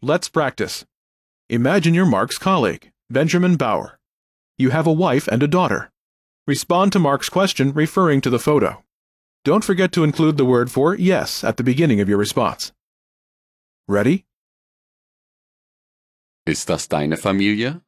Let's practice. Imagine you're Mark's colleague, Benjamin Bauer. You have a wife and a daughter. Respond to Mark's question referring to the photo. Don't forget to include the word for yes at the beginning of your response. Ready? Ist das deine Familie?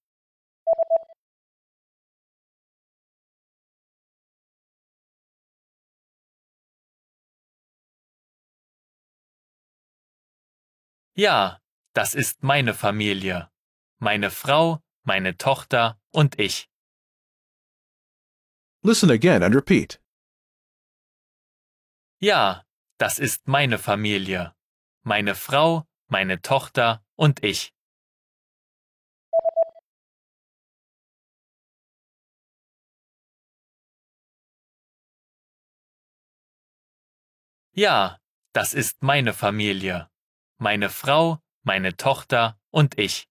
Ja, das ist meine Familie. Meine Frau, meine Tochter und ich. Listen again and repeat. Ja, das ist meine Familie. Meine Frau, meine Tochter und ich. Ja, das ist meine Familie. Meine Frau, meine Tochter und ich.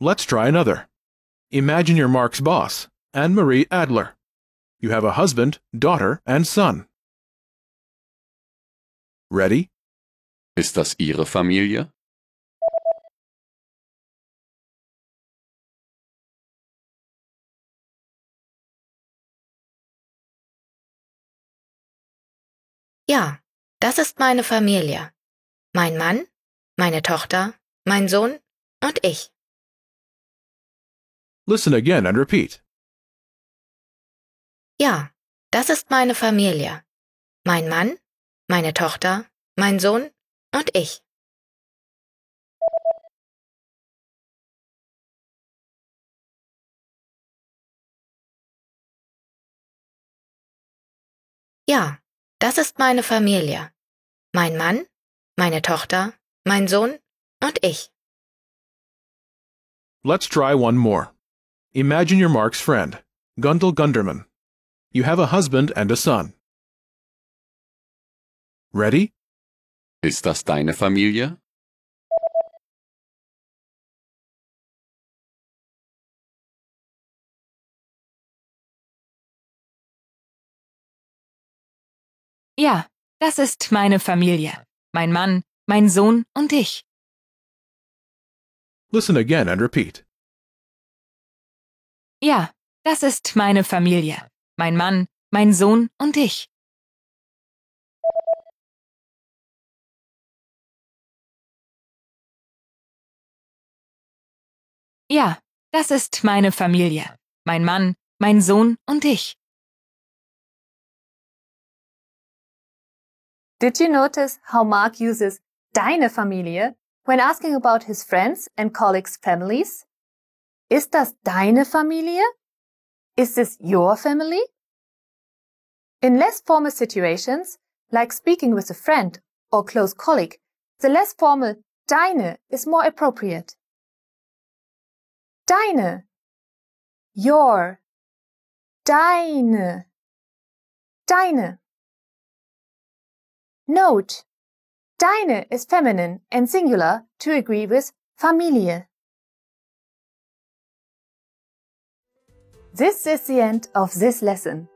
Let's try another. Imagine you're Mark's boss, Anne Marie Adler. You have a husband, daughter, and son. Ready? Ist das Ihre Familie? Ja, das ist meine Familie. Mein Mann, meine Tochter, mein Sohn und ich. Listen again and repeat. Ja, das ist meine Familie. Mein Mann, meine Tochter, mein Sohn und ich. Ja, das ist meine Familie. Mein Mann, meine Tochter, mein Sohn und ich. Let's try one more. Imagine you're Mark's friend, Gundel Gunderman. You have a husband and a son. Ready? Ist das deine Familie? Ja, das ist meine Familie. Mein Mann, mein Sohn und ich. Listen again and repeat. Ja, das ist meine Familie. Mein Mann, mein Sohn und ich. Ja, das ist meine Familie. Mein Mann, mein Sohn und ich. Did you notice how Mark uses deine Familie when asking about his friends and colleagues' families? Ist das deine Familie? Is this your family? In less formal situations, like speaking with a friend or close colleague, the less formal deine is more appropriate. Deine. Your. Deine. Deine. Note. Deine is feminine and singular to agree with Familie. This is the end of this lesson.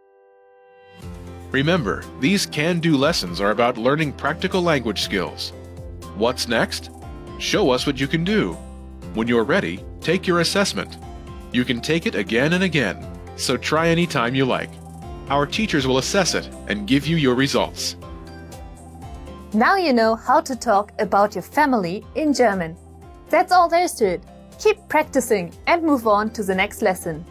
Remember, these can do lessons are about learning practical language skills. What's next? Show us what you can do. When you're ready, take your assessment. You can take it again and again, so try any time you like. Our teachers will assess it and give you your results. Now you know how to talk about your family in German. That's all there is to it. Keep practicing and move on to the next lesson.